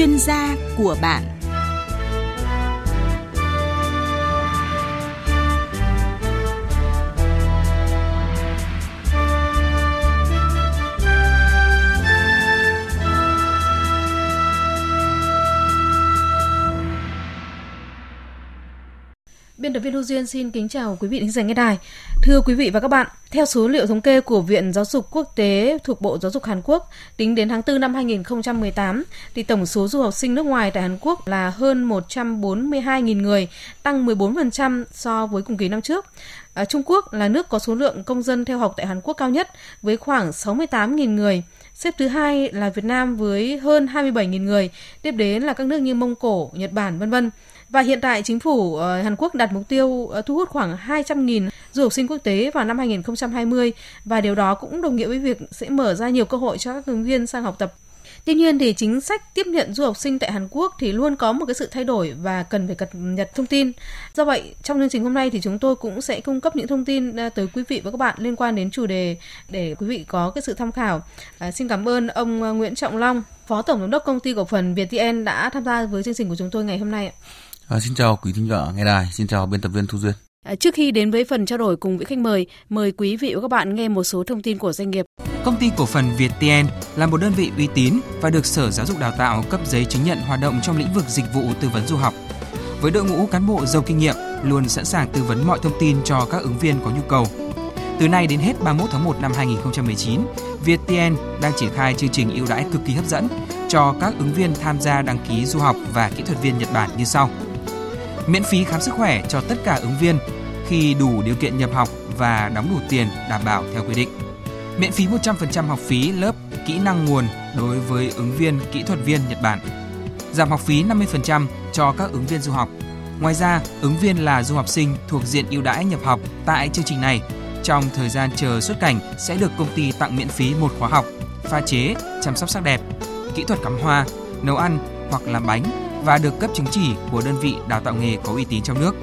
chuyên gia của bạn Biên tập viên Thu Duyên xin kính chào quý vị thính giả nghe đài. Thưa quý vị và các bạn, theo số liệu thống kê của Viện Giáo dục Quốc tế thuộc Bộ Giáo dục Hàn Quốc, tính đến tháng 4 năm 2018, thì tổng số du học sinh nước ngoài tại Hàn Quốc là hơn 142.000 người, tăng 14% so với cùng kỳ năm trước. À, Trung Quốc là nước có số lượng công dân theo học tại Hàn Quốc cao nhất với khoảng 68.000 người. Xếp thứ hai là Việt Nam với hơn 27.000 người, tiếp đến là các nước như Mông Cổ, Nhật Bản, vân vân. Và hiện tại chính phủ ờ, Hàn Quốc đặt mục tiêu ờ, thu hút khoảng 200.000 du học sinh quốc tế vào năm 2020 và điều đó cũng đồng nghĩa với việc sẽ mở ra nhiều cơ hội cho các ứng viên sang học tập. Tuy nhiên thì chính sách tiếp nhận du học sinh tại Hàn Quốc thì luôn có một cái sự thay đổi và cần phải cập nhật thông tin. Do vậy, trong chương trình hôm nay thì chúng tôi cũng sẽ cung cấp những thông tin à, tới quý vị và các bạn liên quan đến chủ đề để quý vị có cái sự tham khảo. À, xin cảm ơn ông à, Nguyễn Trọng Long, Phó Tổng giám đốc công ty cổ phần VTN đã tham gia với chương trình của chúng tôi ngày hôm nay. À, xin chào quý thính giả nghe đài, xin chào biên tập viên Thu Duyên. À, trước khi đến với phần trao đổi cùng vị khách mời, mời quý vị và các bạn nghe một số thông tin của doanh nghiệp. Công ty cổ phần ViettVN là một đơn vị uy tín và được Sở Giáo dục Đào tạo cấp giấy chứng nhận hoạt động trong lĩnh vực dịch vụ tư vấn du học. Với đội ngũ cán bộ giàu kinh nghiệm, luôn sẵn sàng tư vấn mọi thông tin cho các ứng viên có nhu cầu. Từ nay đến hết 31 tháng 1 năm 2019, ViettVN đang triển khai chương trình ưu đãi cực kỳ hấp dẫn cho các ứng viên tham gia đăng ký du học và kỹ thuật viên Nhật Bản như sau miễn phí khám sức khỏe cho tất cả ứng viên khi đủ điều kiện nhập học và đóng đủ tiền đảm bảo theo quy định. Miễn phí 100% học phí lớp kỹ năng nguồn đối với ứng viên kỹ thuật viên Nhật Bản. Giảm học phí 50% cho các ứng viên du học. Ngoài ra, ứng viên là du học sinh thuộc diện ưu đãi nhập học tại chương trình này trong thời gian chờ xuất cảnh sẽ được công ty tặng miễn phí một khóa học pha chế, chăm sóc sắc đẹp, kỹ thuật cắm hoa, nấu ăn hoặc làm bánh và được cấp chứng chỉ của đơn vị đào tạo nghề có uy tín trong nước.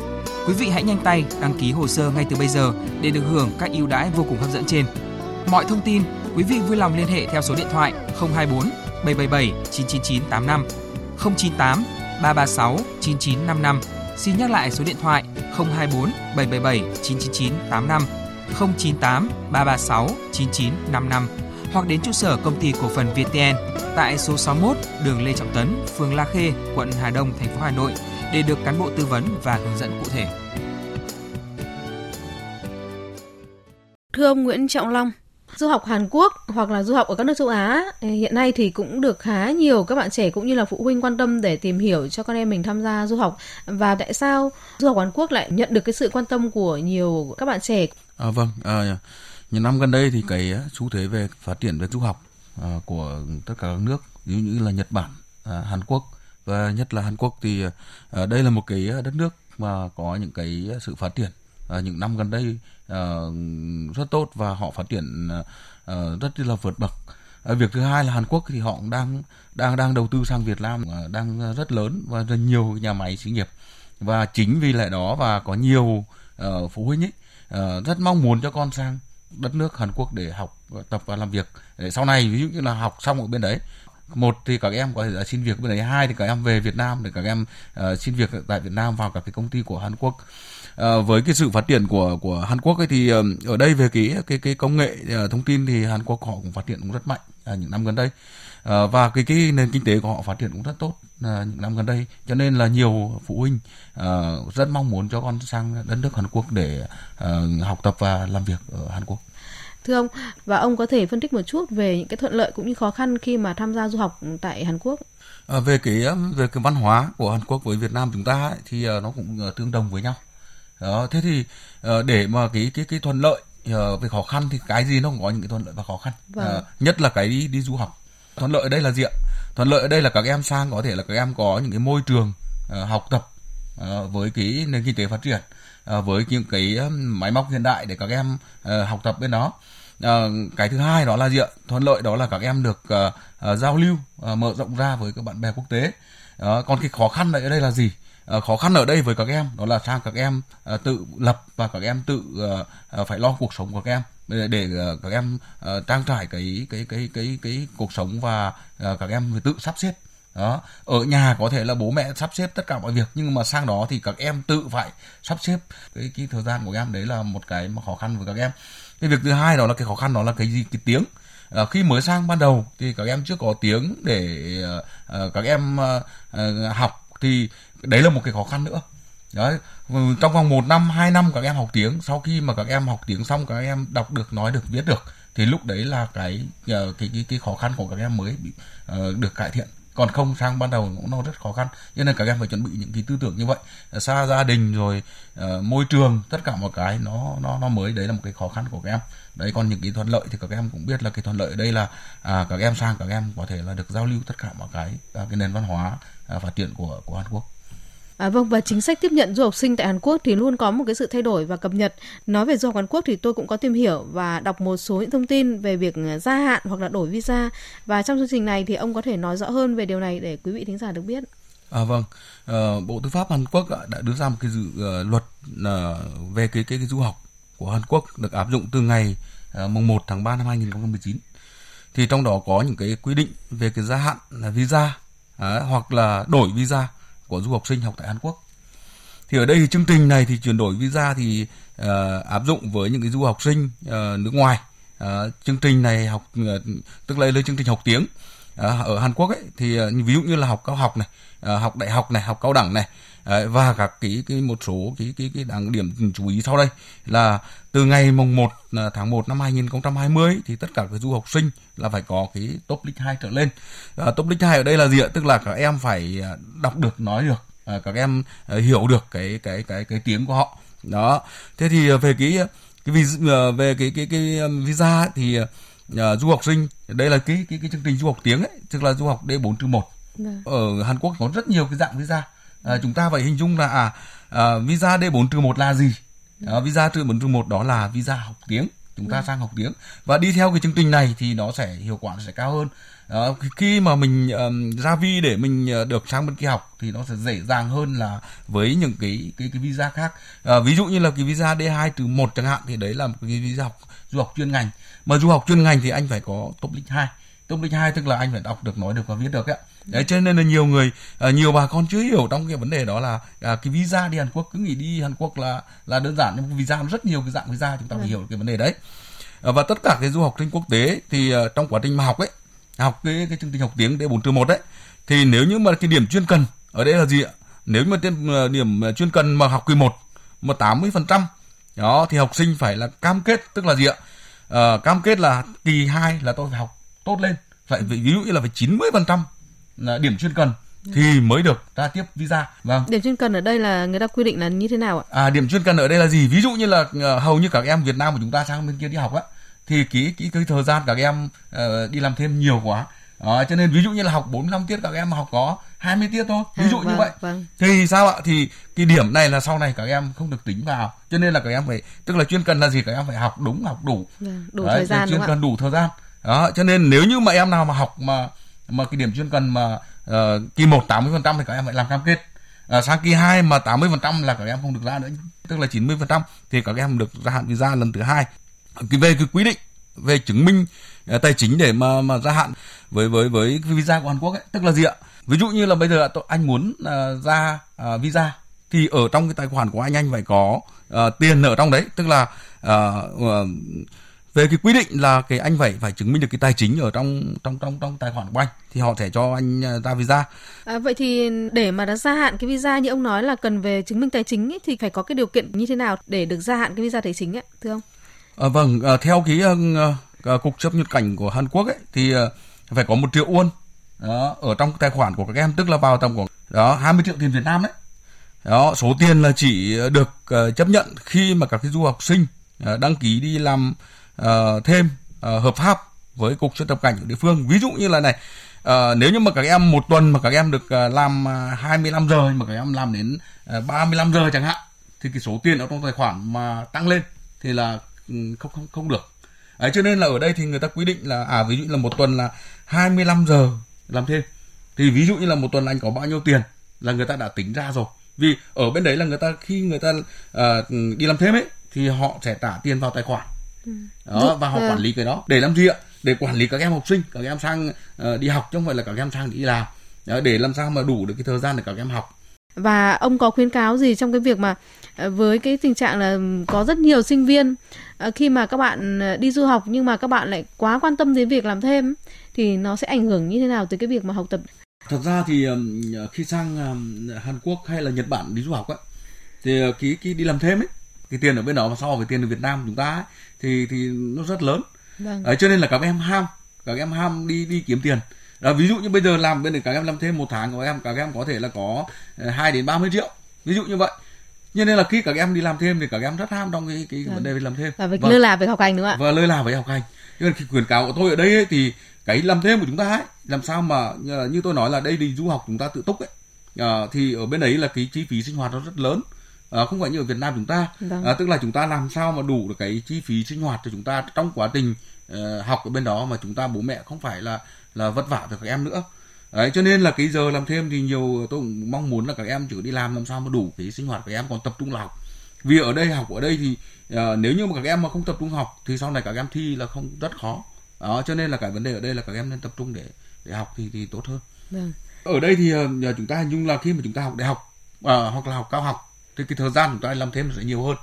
Quý vị hãy nhanh tay đăng ký hồ sơ ngay từ bây giờ để được hưởng các ưu đãi vô cùng hấp dẫn trên. Mọi thông tin, quý vị vui lòng liên hệ theo số điện thoại 024 777 99985 098 336 9955. Xin nhắc lại số điện thoại 024 777 99985 098 336 9955 hoặc đến trụ sở công ty cổ phần VTN tại số 61 đường Lê Trọng Tấn, phường La Khê, quận Hà Đông, thành phố Hà Nội để được cán bộ tư vấn và hướng dẫn cụ thể. Thưa ông Nguyễn Trọng Long, du học Hàn Quốc hoặc là du học ở các nước châu Á hiện nay thì cũng được khá nhiều các bạn trẻ cũng như là phụ huynh quan tâm để tìm hiểu cho con em mình tham gia du học và tại sao du học Hàn Quốc lại nhận được cái sự quan tâm của nhiều các bạn trẻ? À, vâng, à, những năm gần đây thì cái xu thế về phát triển về du học à, của tất cả các nước ví như là Nhật Bản, à, Hàn Quốc và nhất là Hàn Quốc thì à, đây là một cái đất nước mà có những cái sự phát triển à, những năm gần đây à, rất tốt và họ phát triển à, rất là vượt bậc. À, việc thứ hai là Hàn Quốc thì họ cũng đang đang đang đầu tư sang Việt Nam à, đang rất lớn và rất nhiều nhà máy xí nghiệp và chính vì lẽ đó và có nhiều uh, phụ huynh ấy uh, rất mong muốn cho con sang đất nước Hàn Quốc để học tập và làm việc. Để sau này ví dụ như là học xong ở bên đấy một thì các em có thể xin việc bên đấy hai thì các em về Việt Nam để các em uh, xin việc tại Việt Nam vào các cái công ty của Hàn Quốc. Uh, với cái sự phát triển của của Hàn Quốc ấy thì uh, ở đây về cái cái cái công nghệ uh, thông tin thì Hàn Quốc họ cũng phát triển cũng rất mạnh uh, những năm gần đây uh, và cái cái nền kinh tế của họ phát triển cũng rất tốt uh, những năm gần đây cho nên là nhiều phụ huynh uh, rất mong muốn cho con sang đất nước Hàn Quốc để uh, học tập và làm việc ở Hàn Quốc Thưa ông, và ông có thể phân tích một chút về những cái thuận lợi cũng như khó khăn khi mà tham gia du học tại Hàn Quốc? À, về cái về cái văn hóa của Hàn Quốc với Việt Nam chúng ta ấy, thì nó cũng tương đồng với nhau. Đó, thế thì để mà cái cái cái thuận lợi về khó khăn thì cái gì nó cũng có những cái thuận lợi và khó khăn. Vâng. Uh, nhất là cái đi đi du học. Thuận lợi ở đây là gì ạ? Thuận lợi ở đây là các em sang có thể là các em có những cái môi trường uh, học tập uh, với cái nền kinh tế phát triển uh, với những cái máy móc hiện đại để các em uh, học tập bên đó À, cái thứ hai đó là gì ạ? Thuận lợi đó là các em được uh, uh, giao lưu uh, mở rộng ra với các bạn bè quốc tế. Uh, còn cái khó khăn ở đây là gì? Uh, khó khăn ở đây với các em đó là sang các em uh, tự lập và các em tự uh, uh, phải lo cuộc sống của các em để, ờ, các em ờ, trang trải cái cái cái cái cái cuộc sống và ờ, các em phải tự sắp xếp. Đó. Ở nhà có thể là bố mẹ sắp xếp tất cả mọi việc nhưng mà sang đó thì các em tự phải sắp xếp. Cái cái thời gian của các em đấy là một cái mà khó khăn với các em. Cái việc thứ hai đó là cái khó khăn đó là cái gì? Cái tiếng. À, khi mới sang ban đầu thì các em chưa có tiếng để à, các em à, học thì đấy là một cái khó khăn nữa đấy ừ, trong vòng một năm hai năm các em học tiếng sau khi mà các em học tiếng xong các em đọc được nói được viết được thì lúc đấy là cái ờ, cái cái, cái khó khăn của các em mới bị uh, được cải thiện. Còn không sang ban đầu cũng nó rất khó khăn cho nên các em phải chuẩn bị những cái tư tưởng như vậy. Xa gia đình rồi uh, môi trường tất cả một cái nó nó nó mới đấy là một cái khó khăn của các em. Đấy còn những cái thuận lợi thì các em cũng biết là cái thuận lợi ở đây là à, các em sang các em có thể là được giao lưu tất cả mọi cái à, cái nền văn hóa à, phát triển của của Hàn Quốc. À, vâng và chính sách tiếp nhận du học sinh tại Hàn Quốc thì luôn có một cái sự thay đổi và cập nhật. Nói về du học Hàn Quốc thì tôi cũng có tìm hiểu và đọc một số những thông tin về việc à, gia hạn hoặc là đổi visa và trong chương trình này thì ông có thể nói rõ hơn về điều này để quý vị thính giả được biết. À vâng, à, Bộ Tư pháp Hàn Quốc đã đưa ra một cái dự uh, luật uh, về cái, cái cái du học của Hàn Quốc được áp dụng từ ngày uh, mùng 1 tháng 3 năm 2019. Thì trong đó có những cái quy định về cái gia hạn là visa uh, hoặc là đổi visa của du học sinh học tại Hàn Quốc. Thì ở đây thì chương trình này thì chuyển đổi visa thì uh, áp dụng với những cái du học sinh uh, nước ngoài. Uh, chương trình này học uh, tức là lên chương trình học tiếng uh, ở Hàn Quốc ấy thì uh, ví dụ như là học cao học này, uh, học đại học này, học cao đẳng này uh, và các cái cái một số cái cái cái đáng điểm chú ý sau đây là từ ngày mùng 1 tháng 1 năm 2020 thì tất cả các du học sinh là phải có cái top list 2 trở lên. À, top list 2 ở đây là gì ạ? Tức là các em phải à, đọc được, nói được, à, các em à, hiểu được cái cái cái cái tiếng của họ. Đó. Thế thì về cái cái về cái cái cái visa thì uh, du học sinh đây là cái cái cái chương trình du học tiếng ấy, tức là du học D4 1. Vâng. Ở Hàn Quốc có rất nhiều cái dạng visa. À, chúng ta phải hình dung là à, à visa D4 1 là gì? À, visa trừ 4 1 đó là visa học tiếng. Chúng ta ừ. sang học tiếng. Và đi theo cái chương trình này thì nó sẽ hiệu quả nó sẽ cao hơn. Đó, khi mà mình um, ra vi để mình ờ, được sang bên kia học thì nó sẽ dễ dàng hơn là với những cái cái cái visa khác. À, ví dụ như là cái visa D2 từ một chẳng hạn thì đấy là một cái visa học du học chuyên ngành. Mà du học chuyên ngành thì anh phải có top list 2 top list 2 tức là anh phải đọc được nói được và viết được ấy đấy cho nên là nhiều người à, nhiều bà con chưa hiểu trong cái vấn đề đó là à, cái visa đi Hàn Quốc cứ nghĩ đi Hàn Quốc là là đơn giản nhưng visa rất nhiều cái dạng visa chúng ta phải ừ. hiểu cái vấn đề đấy. À, và tất cả cái du học sinh quốc tế thì trong quá trình mà học ấy học cái cái chương trình học tiếng D4 trừ một đấy thì nếu như mà cái điểm chuyên cần ở đây là gì ạ? Nếu mà trên điểm chuyên cần mà học kỳ 1 mà 80 phần trăm đó thì học sinh phải là cam kết tức là gì ạ? À, cam kết là kỳ 2 là tôi phải học tốt lên phải ví dụ như là phải 90 phần trăm điểm chuyên cần thì mới được ra tiếp visa. Vâng. Điểm chuyên cần ở đây là người ta quy định là như thế nào ạ? À điểm chuyên cần ở đây là gì? Ví dụ như là uh, hầu như các em Việt Nam của chúng ta sang bên kia đi học á thì ký ký cái thời gian các em uh, đi làm thêm nhiều quá. Đó, cho nên ví dụ như là học 45 tiết các em học có 20 tiết thôi. Ví à, dụ vâng, như vậy. vâng. thì sao ạ? Thì cái điểm này là sau này các em không được tính vào. Cho nên là các em phải tức là chuyên cần là gì? Các em phải học đúng học đủ. Vâng, đủ Đấy, thời gian chuyên cần đủ thời gian. Đó cho nên nếu như mà em nào mà học mà mà cái điểm chuyên cần mà uh, kỳ 1 80 phần trăm thì các em phải làm cam kết. Uh, sang kỳ 2 mà 80 phần trăm là các em không được ra nữa. Tức là 90 phần trăm thì các em được gia hạn visa lần thứ hai. Cái về cái quy định về chứng minh uh, tài chính để mà mà gia hạn với với với visa của Hàn Quốc ấy tức là gì ạ? Ví dụ như là bây giờ anh muốn uh, ra uh, visa thì ở trong cái tài khoản của anh anh phải có uh, tiền ở trong đấy. Tức là uh, uh, về cái quy định là cái anh phải phải chứng minh được cái tài chính ở trong trong trong trong tài khoản của anh thì họ sẽ cho anh à, ra visa. À, vậy thì để mà đã gia hạn cái visa như ông nói là cần về chứng minh tài chính ấy, thì phải có cái điều kiện như thế nào để được gia hạn cái visa tài chính ấy, thưa ông? À, vâng, à, theo cái uh, cục chấp nhập cảnh của Hàn Quốc ấy thì uh, phải có một triệu won đó, ở trong tài khoản của các em tức là vào tầm của đó 20 triệu tiền Việt Nam đấy. Đó, số tiền là chỉ được uh, chấp nhận khi mà các cái du học sinh uh, đăng ký đi làm uh, thêm uh, hợp pháp với cục xuất nhập cảnh của địa phương. Ví dụ như là này uh, nếu như mà các em một tuần mà các em được uh, làm 25 giờ mà các em làm đến uh, 35 giờ chẳng hạn thì cái số tiền ở trong tài khoản mà tăng lên thì là ừ, không không không được. Đấy, cho nên là ở đây thì người ta quy định là à ví dụ là một tuần là 25 giờ làm thêm. Thì ví dụ như là một tuần anh có bao nhiêu tiền là người ta đã tính ra rồi. Vì ở bên đấy là người ta khi người ta uh, đi làm thêm ấy thì họ sẽ trả tiền vào tài khoản đó và họ quản lý cái đó. Để làm gì ạ? Để quản lý các em học sinh các em sang uh, đi học chứ không phải là các em sang đi làm. Để làm sao mà đủ được cái thời gian để các em học. Và ông có khuyến cáo gì trong cái việc mà ờ, với cái tình trạng là có rất nhiều sinh viên ờ, khi mà các bạn đi du học nhưng mà các bạn lại quá quan tâm đến việc làm thêm thì nó sẽ ảnh hưởng như thế nào từ cái việc mà học tập? Thật ra thì khi sang Hàn Quốc hay là Nhật Bản đi du học ấy thì cái cái đi làm thêm ấy cái tiền ở bên đó mà so với tiền ở Việt Nam chúng ta ấy, thì thì nó rất lớn. Vâng. à, cho nên là các em ham các em ham đi đi kiếm tiền. À, ví dụ như bây giờ làm bên này các em làm thêm một tháng của em các em có thể là có 2 đến 30 triệu. Ví dụ như vậy. Cho nên là khi các em đi làm thêm thì các em rất ham trong cái cái vâng. vấn đề về làm thêm. Và việc vâng. lơ là việc học hành nữa ạ? Và lơ là với học hành. Nhưng khi khuyến cáo của tôi ở đây ấy, thì cái làm thêm của chúng ta ấy làm sao mà như tôi nói là đây đi du học chúng ta tự túc ấy. À, thì ở bên đấy là cái chi phí sinh hoạt nó rất lớn à, không phải như ở Việt Nam chúng ta. À, tức là chúng ta làm sao mà đủ được cái chi phí sinh hoạt cho chúng ta trong quá trình uh, học ở bên đó mà chúng ta bố mẹ không phải là là vất vả cho các em nữa. Đấy cho nên là cái giờ làm thêm thì nhiều tôi cũng mong muốn là các em chỉ đi làm làm sao mà đủ cái sinh hoạt các em còn tập trung là học. Vì ở đây học ở đây thì uh, nếu như mà các em mà không tập trung học thì sau này các em thi là không rất khó. Đó cho nên là cái vấn đề ở đây là các em nên tập trung để để học thì thì tốt hơn. Vâng. ở đây thì uh, chúng ta hình dung là khi mà chúng ta học đại học uh, hoặc là học cao học thì cái thời gian chúng ta làm thêm sẽ nhiều hơn.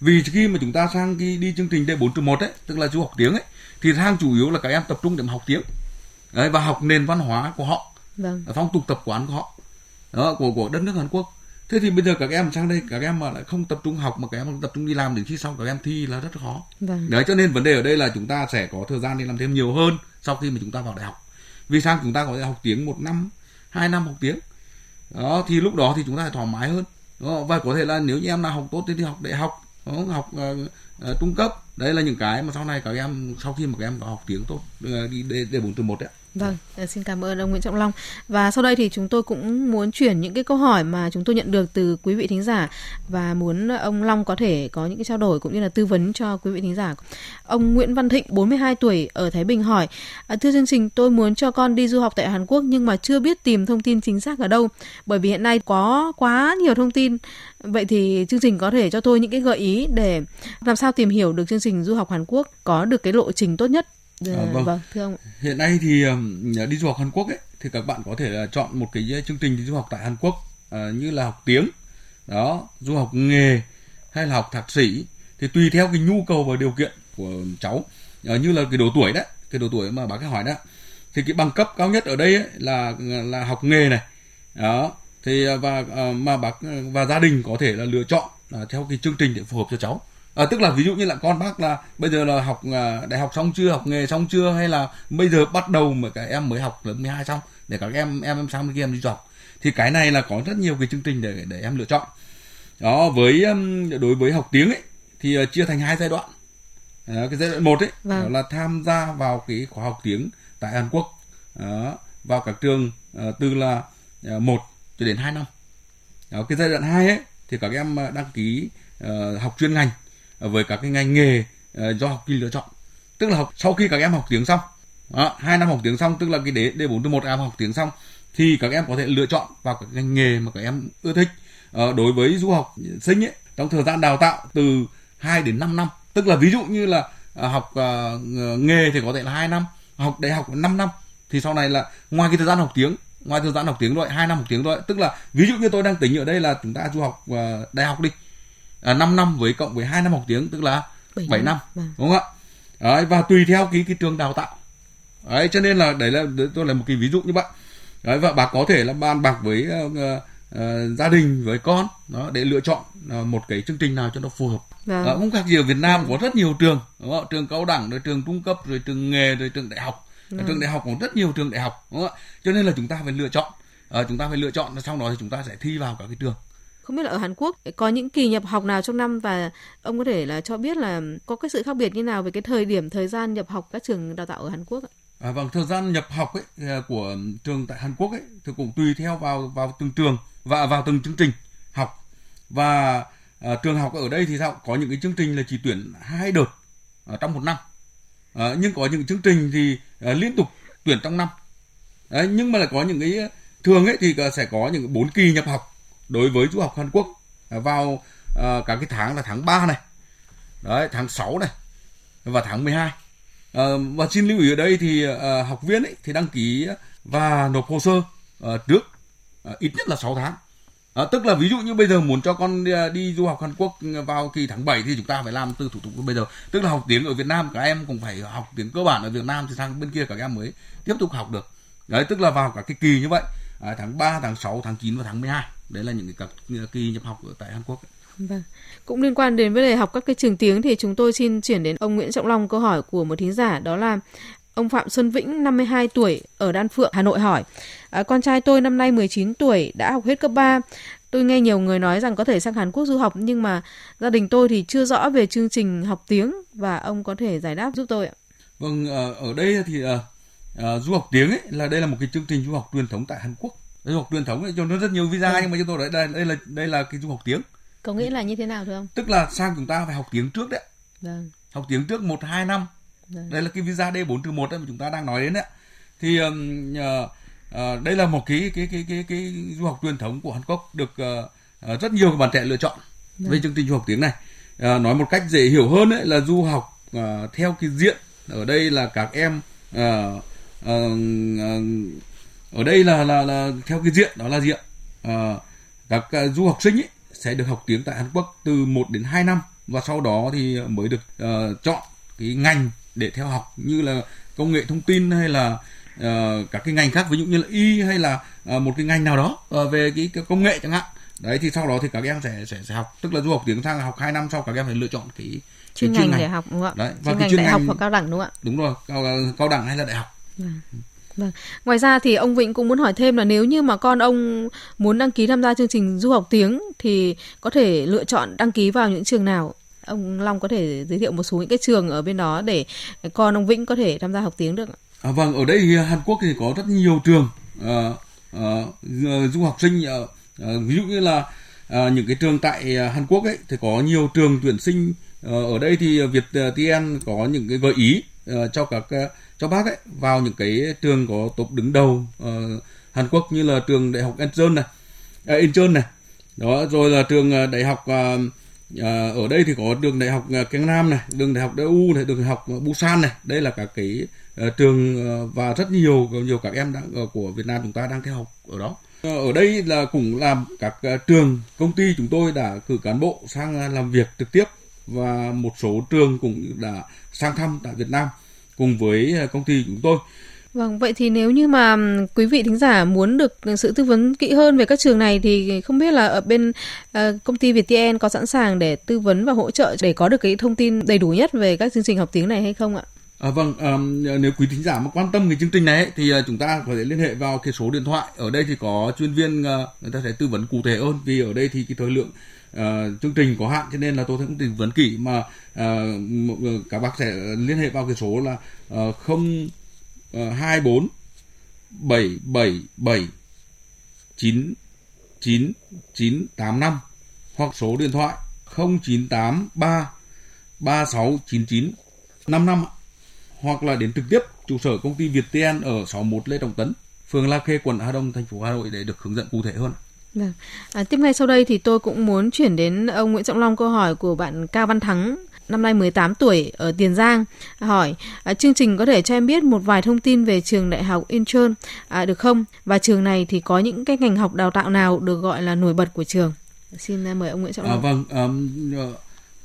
Vì khi mà chúng ta sang cái đi chương trình D4 1 ấy tức là du học tiếng ấy thì sang chủ yếu là các em tập trung để mà học tiếng. Đấy, và học nền văn hóa của họ. Vâng. phong tục tập quán của họ. Đó, của của đất nước Hàn Quốc. Thế thì bây giờ các em sang đây các em mà lại không tập trung học mà các em tập trung đi làm đến khi sau các em thi là rất khó. Vâng. đấy cho nên vấn đề ở đây là chúng ta sẽ có thời gian đi làm thêm nhiều hơn sau khi mà chúng ta vào đại học. Vì sang chúng ta có thể học tiếng một năm hai năm học tiếng. Đó thì lúc đó thì chúng ta thoải mái hơn không? và có thể là nếu như em nào học tốt thì học đại học không? học uh, uh, trung cấp đấy là những cái mà sau này các em sau khi mà các em có học tiếng tốt uh, đi đề bốn từ một đấy Vâng, ờ, xin cảm ơn ông Nguyễn Trọng Long. Và sau đây thì chúng tôi cũng muốn chuyển những cái câu hỏi mà chúng tôi nhận được từ quý vị thính giả và muốn ông Long có thể có những cái trao đổi cũng như là tư vấn cho quý vị thính giả. Ông Nguyễn Văn Thịnh, 42 tuổi ở Thái Bình hỏi: à, "Thưa chương trình, tôi muốn cho con đi du học tại Hàn Quốc nhưng mà chưa biết tìm thông tin chính xác ở đâu, bởi vì hiện nay có quá nhiều thông tin. Vậy thì chương trình có thể cho tôi những cái gợi ý để làm sao tìm hiểu được chương trình du học Hàn Quốc có được cái lộ trình tốt nhất À, vâng. vâng, thưa ông. Hiện nay thì đi du học Hàn Quốc ấy thì các bạn có thể là chọn một cái chương trình đi du học tại Hàn Quốc uh, như là học tiếng, đó, du học nghề hay là học thạc sĩ. Thì tùy theo cái nhu cầu và điều kiện của cháu. Uh, như là cái độ tuổi đấy, cái độ tuổi mà bác hỏi đó. Thì cái bằng cấp cao nhất ở đây ấy là là học nghề này, đó thì và mà bác và gia đình có thể là lựa chọn theo cái chương trình để phù hợp cho cháu à, tức là ví dụ như là con bác là bây giờ là học à, đại học xong chưa học nghề xong chưa hay là bây giờ bắt đầu mà các em mới học lớp 12 xong để các em em em kia em đi học thì cái này là có rất nhiều cái chương trình để để em lựa chọn. Đó với đối với học tiếng ấy thì uh, chia thành hai giai đoạn. À, cái giai đoạn một ấy vâng. đó là tham gia vào cái khóa học tiếng tại Hàn Quốc. Đó, vào các trường uh, từ là uh, một cho đến hai năm. Đó, cái giai đoạn hai ấy thì các em đăng ký uh, học chuyên ngành Ờ, với các cái ngành nghề ờ, do học kỳ lựa chọn. Tức là học sau khi các em học tiếng xong hai năm học tiếng xong tức là cái đế đề bốn từ một em học tiếng xong thì các em có thể lựa chọn vào các ngành nghề mà các em ưa thích. Ờ, đối với du học sinh ấy trong thời gian đào tạo từ 2 đến 5 năm tức là ví dụ như là ờ, học uh, nghề thì có thể là 2 năm học đại học 5 năm thì sau này là ngoài cái thời gian học tiếng ngoài thời gian học tiếng rồi hai năm học tiếng rồi tức là ví dụ như tôi đang tính ở đây là chúng ta du học uh, đại học đi à, 5 năm với cộng với 2 năm học tiếng tức là 7, 7 năm, năm. Vâng. đúng không ạ đấy, và tùy theo cái cái trường đào tạo đấy cho nên là đấy là tôi là một cái ví dụ như vậy đấy, và bà có thể là bàn bạc với uh, uh, gia đình với con đó để lựa chọn uh, một cái chương trình nào cho nó phù hợp vâng. uh, không khác gì ở Việt Nam có rất nhiều trường đúng không? trường cao đẳng rồi trường trung cấp rồi trường nghề rồi trường đại học vâng. trường đại học có rất nhiều trường đại học đúng không? cho nên là chúng ta phải lựa chọn uh, chúng ta phải lựa chọn xong đó thì chúng ta sẽ thi vào các cái trường không biết là ở Hàn Quốc có những kỳ nhập học nào trong năm và ông có thể là cho biết là có cái sự khác biệt như nào về cái thời điểm thời gian nhập học các trường đào tạo ở Hàn Quốc ạ? À, vâng, thời gian nhập học ấy à, của trường tại Hàn Quốc ấy thì cũng tùy theo vào vào từng trường và vào từng chương trình học. Và à, trường học ở đây thì sao? Có những cái chương trình là chỉ tuyển hai đợt à, trong một năm. À, nhưng có những chương trình thì à, liên tục tuyển trong năm. Đấy, nhưng mà là có những cái à, thường ấy thì à, sẽ có những bốn kỳ nhập học đối với du học Hàn Quốc à, vào à, uh, các cái tháng là tháng 3 này đấy tháng 6 này và tháng 12 uh, à, và xin lưu ý ở đây thì uh, học viên ấy thì đăng ký và nộp hồ sơ uh, trước uh, ít nhất là 6 tháng À, tức là ví dụ như bây giờ muốn cho con đi, đi du học Hàn Quốc vào kỳ tháng 7 thì chúng ta phải làm từ thủ tục bây giờ. Tức là học tiếng ở Việt Nam các em cũng phải học tiếng cơ bản ở Việt Nam thì sang bên kia các em mới tiếp tục học được. Đấy tức là vào cả cái kỳ như vậy, à, tháng 3, tháng 6, tháng 9 và tháng 12. Đấy là những cái các kỳ nhập học ở tại Hàn Quốc. Vâng. Cũng liên quan đến vấn đề học các cái trường tiếng thì chúng tôi xin chuyển đến ông Nguyễn Trọng Long câu hỏi của một thính giả đó là Ông Phạm Xuân Vĩnh, 52 tuổi, ở Đan Phượng, Hà Nội hỏi. À, con trai tôi năm nay 19 tuổi, đã học hết cấp 3. Tôi nghe nhiều người nói rằng có thể sang Hàn Quốc du học, nhưng mà gia đình tôi thì chưa rõ về chương trình học tiếng và ông có thể giải đáp giúp tôi ạ. Vâng, ờ, ở đây thì uh, uh, du học tiếng ấy là đây là một cái chương trình du học truyền thống tại Hàn Quốc. Du học truyền thống ấy, cho nó rất nhiều visa ừ. nhưng mà cho tôi đấy đây, đây là đây là cái du học tiếng. Có nghĩa là như thế nào thưa ông? Tức là sang chúng ta phải học tiếng trước đấy. Vâng. Học tiếng trước 1 2 năm Vâng. Đây là cái visa D4 trừ 1 mà chúng ta đang nói đến đấy. Thì uh, uh, đây là một cái cái cái cái cái du học truyền thống của Hàn Quốc được uh, uh, rất nhiều bạn trẻ lựa chọn Vâng. về chương trình du học tiếng này. Uh, nói một cách dễ hiểu hơn ấy là du học uh, theo cái diện ở đây là các em uh, uh, uh, ở đây là, là là theo cái diện đó là diện uh, các uh, du học sinh ấy sẽ được học tiếng tại Hàn Quốc từ 1 đến 2 năm và sau đó thì mới được uh, chọn cái ngành để theo học như là công nghệ thông tin hay là uh, các cái ngành khác ví dụ như là y hay là uh, một cái ngành nào đó uh, về cái, cái công nghệ chẳng hạn. Đấy thì sau đó thì các em sẽ sẽ, sẽ học tức là du học tiếng sang học 2 năm sau các em phải lựa chọn cái chuyên ngành, ngành. để học đúng không ạ? Đấy, và chuyên ngành chuyên đại ngành, học hoặc cao đẳng đúng không ạ? Đúng rồi cao cao đẳng hay là đại học. Vâng. Vâng. Ngoài ra thì ông Vịnh cũng muốn hỏi thêm là nếu như mà con ông muốn đăng ký tham gia chương trình du học tiếng thì có thể lựa chọn đăng ký vào những trường nào? ông Long có thể giới thiệu một số những cái trường ở bên đó để con ông Vĩnh có thể tham gia học tiếng được À, vâng, ở đây Hàn Quốc thì có rất nhiều trường à, à, du học sinh à, à, ví dụ như là à, những cái trường tại Hàn Quốc ấy thì có nhiều trường tuyển sinh à, ở đây thì Việt TN có những cái gợi ý à, cho các cho bác ấy vào những cái trường có top đứng đầu uh, Hàn Quốc như là trường đại học Incheon này, à, uh, Incheon này, đó rồi là trường ờ, đại học uh, uh, ở đây thì có trường đại học Kiêng Nam này, trường đại học DU này, trường đại học Busan này. Đây là các cái uh, trường uh, và rất nhiều nhiều các em đang uh, của Việt Nam chúng ta đang theo học ở đó. Uh, ở đây là cũng làm các uh, trường công ty chúng tôi đã cử cán bộ sang uh, làm việc trực tiếp và một số trường cũng đã sang thăm tại Việt Nam cùng với uh, công ty chúng tôi. Vâng, vậy thì nếu như mà quý vị thính giả muốn được sự tư vấn kỹ hơn về các trường này thì không biết là ở bên uh, công ty Viettel có sẵn sàng để tư vấn và hỗ trợ để có được cái thông tin đầy đủ nhất về các chương trình học tiếng này hay không ạ? À, vâng, um, nếu quý thính giả mà quan tâm cái chương trình này thì uh, chúng ta có thể liên hệ vào cái số điện thoại. Ở đây thì có chuyên viên uh, người ta sẽ tư vấn cụ thể hơn vì ở đây thì cái thời lượng uh, chương trình có hạn cho nên là tôi cũng tìm vấn kỹ mà uh, các bác sẽ liên hệ vào cái số là không hai bốn bảy bảy bảy chín chín chín tám năm hoặc số điện thoại 0983 3699 55 hoặc là đến trực tiếp trụ sở công ty Việt TN ở 61 Lê Trọng Tấn, phường La Khê, quận Hà Đông, thành phố Hà Nội để được hướng dẫn cụ thể hơn. Vâng. À, tiếp ngay sau đây thì tôi cũng muốn chuyển đến ông Nguyễn Trọng Long câu hỏi của bạn Cao Văn Thắng năm nay 18 tuổi ở Tiền Giang hỏi à, chương trình có thể cho em biết một vài thông tin về trường đại học Incheon à, được không và trường này thì có những cái ngành học đào tạo nào được gọi là nổi bật của trường xin à, mời ông Nguyễn Trọng Long. À, vâng um,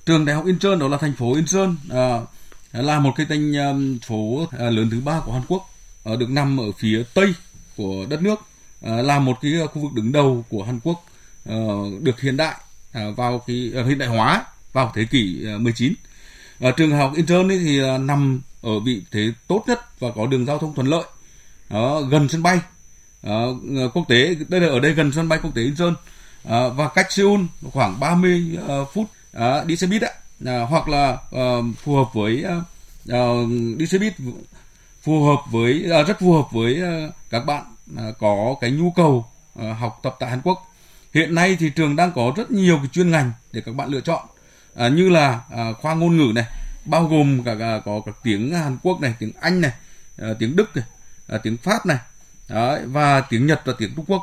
trường đại học Incheon đó là thành phố Incheon uh, là một cái thành um, phố uh, lớn thứ ba của Hàn Quốc uh, được nằm ở phía tây của đất nước Ờ, là một cái ờ, khu vực đứng đầu của Hàn Quốc ờ, được hiện đại vào cái hiện đại hóa vào thế kỷ 19. Trường học Incheon thì nằm ở vị thế tốt nhất và có đường giao thông thuận lợi gần sân bay quốc tế, đây là ở đây gần sân bay quốc tế Incheon và cách Seoul khoảng 30 phút đi xe buýt ạ hoặc là phù hợp với đi xe buýt, phù hợp với rất phù hợp với các bạn Ờ, có cái nhu cầu ờ, học tập tại Hàn Quốc. Hiện nay thì trường đang có rất nhiều cái chuyên ngành để các bạn lựa chọn. À, như là à, khoa ngôn ngữ này bao gồm cả, à, cả có các tiếng Hàn Quốc này tiếng Anh này à, tiếng Đức này à, tiếng Pháp này Đấy, và tiếng Nhật và tiếng Trung Quốc.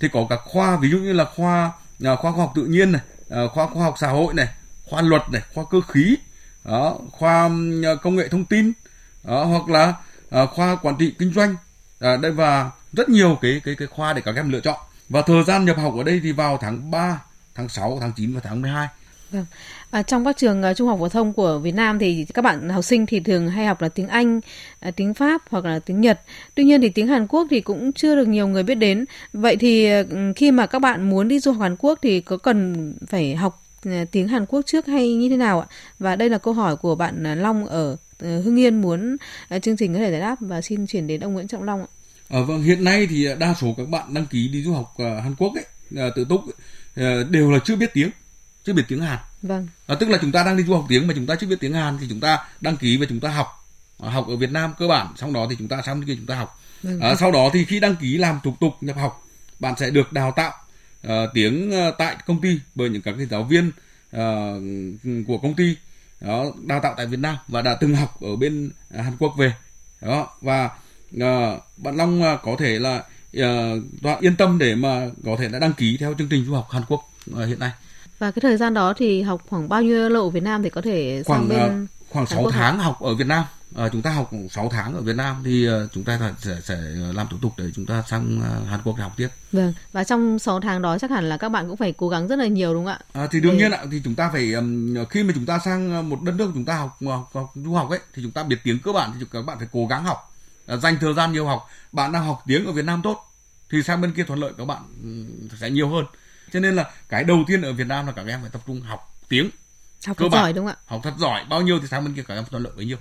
Thì có các khoa ví dụ như là khoa à, khoa khoa học tự nhiên này à, khoa khoa học xã hội này khoa luật này khoa cơ khí đó, khoa công nghệ thông tin đó, hoặc là à, khoa quản trị kinh doanh à, đây và rất nhiều cái cái cái khoa để các em lựa chọn và thời gian nhập học ở đây thì vào tháng 3, tháng 6, tháng 9 và tháng 12 Vâng. À, trong các trường uh, trung học phổ thông của Việt Nam thì các bạn học sinh thì thường hay học là tiếng Anh, uh, tiếng Pháp hoặc là tiếng Nhật. Tuy nhiên thì tiếng Hàn Quốc thì cũng chưa được nhiều người biết đến. Vậy thì uh, khi mà các bạn muốn đi du học Hàn Quốc thì có cần phải học uh, tiếng Hàn Quốc trước hay như thế nào ạ? Và đây là câu hỏi của bạn Long ở ờ, Hưng Yên muốn chương trình có thể giải đáp và xin chuyển đến ông Nguyễn Trọng Long ạ. À, vâng, hiện nay thì đa số các bạn đăng ký đi du học Hàn Quốc ấy, tự túc ấy, đều là chưa biết tiếng chưa biết tiếng Hàn. Vâng. À, tức là chúng ta đang đi du học tiếng mà chúng ta chưa biết tiếng Hàn thì chúng ta đăng ký và chúng ta học à, học ở Việt Nam cơ bản sau đó thì chúng ta sang kia chúng ta học. Vâng. À, sau đó thì khi đăng ký làm thủ tục nhập học bạn sẽ được đào tạo uh, tiếng uh, tại công ty bởi những các cái giáo viên uh, của công ty đó đào tạo tại Việt Nam và đã từng học ở bên uh, Hàn Quốc về đó và uh, bạn Long uh, có thể là uh, yên tâm để mà có thể đã đăng ký theo chương trình du học Hàn Quốc uh, hiện nay và cái thời gian đó thì học khoảng bao nhiêu lâu ở Việt Nam thì có thể khoảng sang bên uh, khoảng 6 tháng học. học ở Việt Nam. À, chúng ta học 6 tháng ở Việt Nam thì uh, chúng ta sẽ sẽ làm thủ tục để chúng ta sang uh, Hàn Quốc để học tiếp. Vâng. Và trong 6 tháng đó chắc hẳn là các bạn cũng phải cố gắng rất là nhiều đúng không ạ? À, thì đương nhiên ạ, thì chúng ta phải um, khi mà chúng ta sang một đất nước chúng ta học học, học du học ấy thì chúng ta biết tiếng cơ bản thì các bạn phải cố gắng học, dành thời gian nhiều học. Bạn đang học tiếng ở Việt Nam tốt thì sang bên kia thuận lợi các bạn sẽ nhiều hơn cho nên là cái đầu tiên ở Việt Nam là các em phải tập trung học tiếng học thật giỏi đúng không ạ học thật giỏi bao nhiêu thì sang bên kia các em thuận lợi bấy nhiêu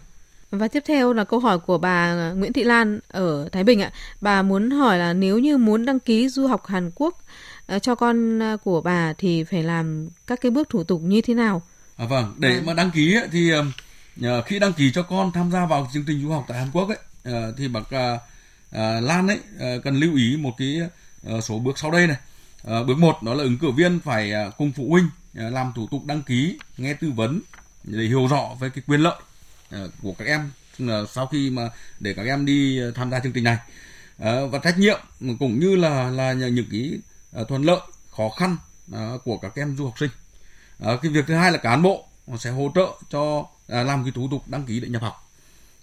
và tiếp theo là câu hỏi của bà Nguyễn Thị Lan ở Thái Bình ạ. Bà muốn hỏi là nếu như muốn đăng ký du học Hàn Quốc ờ, cho con ờ, của bà thì phải làm các cái bước thủ tục như thế nào? À, vâng, để à. mà đăng ký ấy, thì uh, khi đăng ký cho con tham gia vào chương trình du học tại Hàn Quốc ấy Ờ, thì bác ờ, ờ, Lan ấy cần lưu ý một cái số bước sau đây này. À, bước một đó là ứng cử viên phải à, cùng phụ huynh à, làm thủ tục đăng ký, nghe tư vấn để hiểu rõ về cái quyền lợi à, của các em sau khi mà để các em đi tham gia chương trình này. Và trách nhiệm cũng như là là những cái thuận lợi khó khăn của các em du học sinh. Cái việc thứ hai là cán bộ sẽ hỗ trợ cho làm cái thủ tục đăng ký để nhập học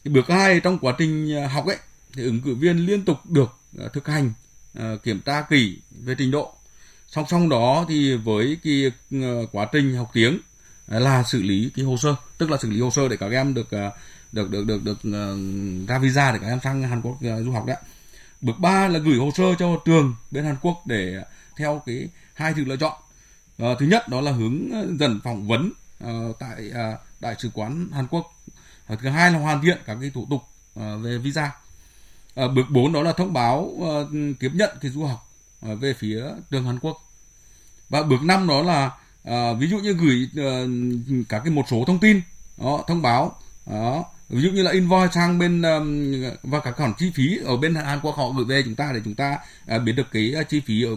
cái bước hai, trong quá trình à, học ấy, thì ứng cử viên liên tục được à, thực hành à, kiểm tra kỹ về trình độ. Song song đó thì với cái quá trình học tiếng là xử lý cái hồ sơ, tức là xử lý hồ sơ để các em được được được được được ra visa để các em sang Hàn Quốc du học đấy bước ba là gửi hồ sơ cho trường bên Hàn Quốc để theo cái hai sự lựa chọn. Ờ, thứ nhất đó là hướng dẫn phỏng vấn ờ, tại đại sứ quán Hàn Quốc thứ hai là hoàn thiện các cái thủ tục ờ, về visa. Ờ, bước 4 đó là thông báo ờ, tiếp nhận cái du học về phía trường Hàn Quốc. Và bước năm đó là ví dụ như gửi các cái một số thông tin đó, thông báo đó. Ví dụ như là invoice sang bên um, và các khoản chi phí ở bên Hàn Quốc họ gửi về chúng ta để chúng ta uh, biết được cái uh, chi phí ở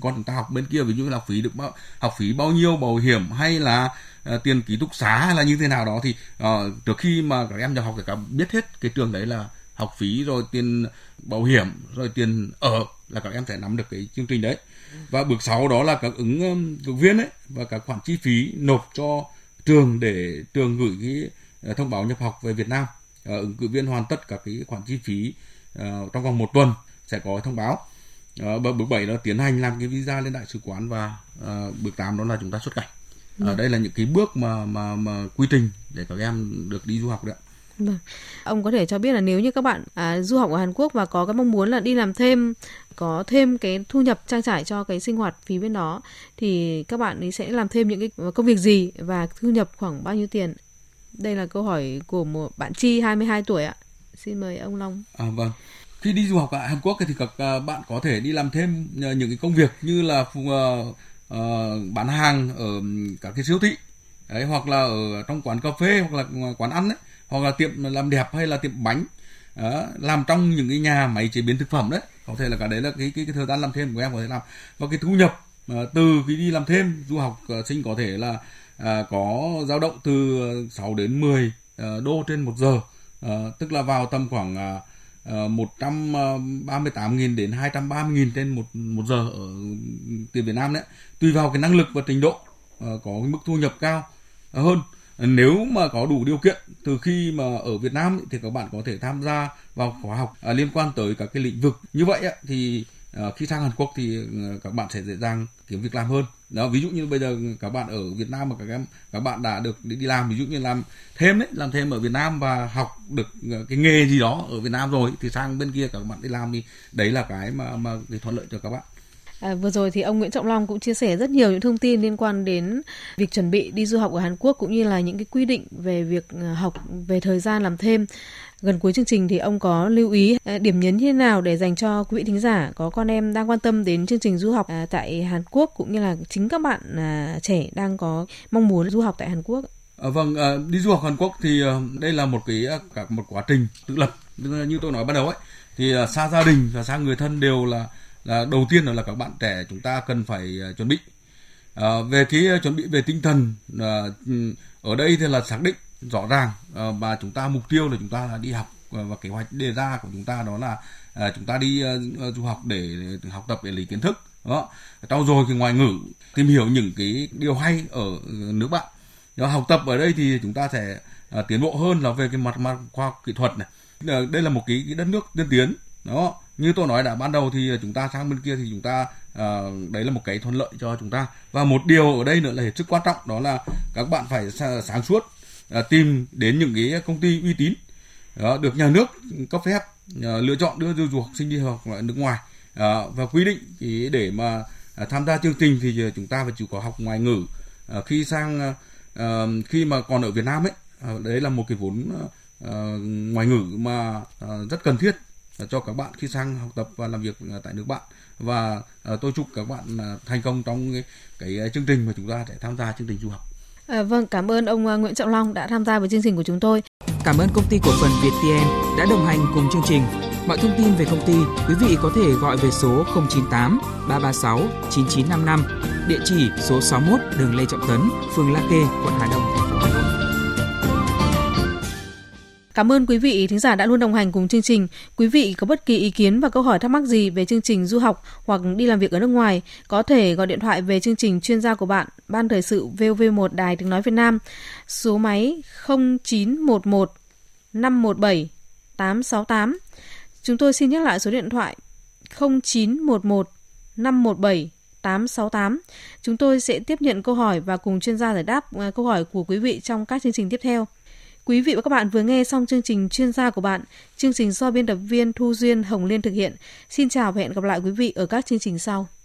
con chúng ta học bên kia. Ví dụ như là phí được bao, học phí bao nhiêu bảo hiểm hay là uh, Ờ, tiền ký túc xá hay là như thế nào đó thì ờ, uh, trước khi mà các em nhập học thì các biết hết cái trường đấy là học phí rồi tiền bảo hiểm rồi tiền ở là các em sẽ nắm được cái chương trình đấy. Và bước 6 đó là các ứng cử viên ấy và các khoản chi phí nộp cho trường để trường gửi cái ờ, thông báo nhập học về Việt Nam. Uh, ứng cử viên hoàn tất các cái khoản chi phí uh, trong vòng một tuần sẽ có thông báo. Uh, bước 7 là tiến hành làm cái visa lên đại sứ quán và uh, bước 8 đó là chúng ta xuất cảnh ở ừ. đây là những cái bước mà mà mà quy trình để các em được đi du học đấy Vâng. Ông có thể cho biết là nếu như các bạn à, du học ở Hàn Quốc và có cái mong muốn là đi làm thêm có thêm cái thu nhập trang trải cho cái sinh hoạt phí bên đó thì các bạn ấy sẽ làm thêm những cái công việc gì và thu nhập khoảng bao nhiêu tiền? Đây là câu hỏi của một bạn Chi 22 tuổi ạ. Xin mời ông Long. À vâng. Khi đi du học ở Hàn Quốc thì các à, bạn có thể đi làm thêm à, những cái công việc như là uh, bán hàng ở các cái siêu thị. Đấy hoặc là ở trong quán cà phê hoặc là quán ăn đấy hoặc là tiệm làm đẹp hay là tiệm bánh. Đó, làm trong những cái nhà máy chế biến thực phẩm đấy. Có thể là cả đấy là cái cái, cái thời gian làm thêm của em có thể làm. Và cái thu nhập uh, từ khi đi làm thêm du học uh, sinh có thể là uh, có dao động từ 6 đến 10 uh, đô trên một giờ. Uh, tức là vào tầm khoảng Uh, Ờ, 138.000 ờ, đến 230.000 trên một một giờ ở tiền Việt Nam đấy. Tùy vào cái năng lực và trình độ ờ, có cái mức thu nhập cao hơn. Nếu mà có đủ điều kiện, từ khi mà ở Việt Nam thì các bạn có thể tham gia vào khóa học liên quan tới các cái lĩnh vực. Như vậy thì Ờ, khi sang Hàn Quốc thì ờ, các bạn sẽ dễ dàng kiếm việc làm hơn đó ví dụ như bây giờ các bạn ở Việt Nam mà các em các bạn đã được đi làm ví dụ như làm thêm đấy làm thêm ở Việt Nam và học được ờ, cái nghề gì đó ở Việt Nam rồi thì sang bên kia các bạn đi làm thì đấy là cái mà mà cái thuận lợi cho các bạn À, vừa rồi thì ông Nguyễn Trọng Long cũng chia sẻ rất nhiều những thông tin liên quan đến việc chuẩn bị đi du học ở Hàn Quốc cũng như là những cái quy định về việc học về thời gian làm thêm. Gần cuối chương trình thì ông có lưu ý à, điểm nhấn như thế nào để dành cho quý vị thính giả có con em đang quan tâm đến chương trình du học à, tại Hàn Quốc cũng như là chính các bạn à, trẻ đang có mong muốn du học tại Hàn Quốc. À, vâng, à, đi du học Hàn Quốc thì à, đây là một cái cả một quá trình tự lập như tôi nói ban đầu ấy thì à, xa gia đình và xa người thân đều là là đầu tiên là, là các bạn trẻ chúng ta cần phải chuẩn bị à, về cái chuẩn bị về tinh thần à, ừ, ở đây thì là xác định rõ ràng ờ, và chúng ta mục tiêu là chúng ta là đi học ờ, và kế hoạch đề ra của chúng ta đó là ờ, chúng ta đi du học để, học tập để lấy kiến thức đó trau dồi cái ngoại ngữ tìm hiểu những cái điều hay ở nước bạn. Đó, học tập ở đây thì chúng ta sẽ uh, tiến bộ hơn là về cái mặt mặt khoa học kỹ thuật này. Đây là một cái, cái đất nước tiên tiến đó như tôi nói đã ban đầu thì chúng ta sang bên kia thì chúng ta uh, đấy là một cái thuận lợi cho chúng ta. Và một điều ở đây nữa là hết sức quan trọng đó là các bạn phải sáng suốt À, tìm đến những cái công ty uy tín đó, được nhà nước cấp phép à, lựa chọn đưa du học sinh đi học ở nước ngoài và quy định thì để mà tham gia chương trình thì chúng ta phải chịu có học ngoại ngữ khi sang khi mà còn ở Việt Nam ấy đấy là một cái vốn ngoại ngữ mà rất cần thiết cho các bạn khi sang học tập và làm việc tại nước bạn và tôi chúc các bạn thành công trong cái, cái chương trình mà chúng ta sẽ tham gia chương trình du học. À, vâng, cảm ơn ông à, Nguyễn Trọng Long đã tham gia với chương trình của chúng tôi. Cảm ơn công ty cổ phần ViettVN đã đồng hành cùng chương trình. Mọi thông tin về công ty, quý vị có thể gọi về số 098 336 9955, địa chỉ số 61 đường Lê Trọng Tấn, phường La Kê, quận Hà Đông, Cảm ơn quý vị thính giả đã luôn đồng hành cùng chương trình. Quý vị có bất kỳ ý kiến và câu hỏi thắc mắc gì về chương trình du học hoặc đi làm việc ở nước ngoài, có thể gọi điện thoại về chương trình chuyên gia của bạn, Ban Thời sự VV1 Đài Tiếng Nói Việt Nam, số máy 0911 517 868. Chúng tôi xin nhắc lại số điện thoại 0911 517 868. Chúng tôi sẽ tiếp nhận câu hỏi và cùng chuyên gia giải đáp à, câu hỏi của quý vị trong các chương trình tiếp theo. Quý vị và các bạn vừa nghe xong chương trình chuyên gia của bạn, chương trình do biên tập viên Thu Duyên Hồng Liên thực hiện. Xin chào và hẹn gặp lại quý vị ở các chương trình sau.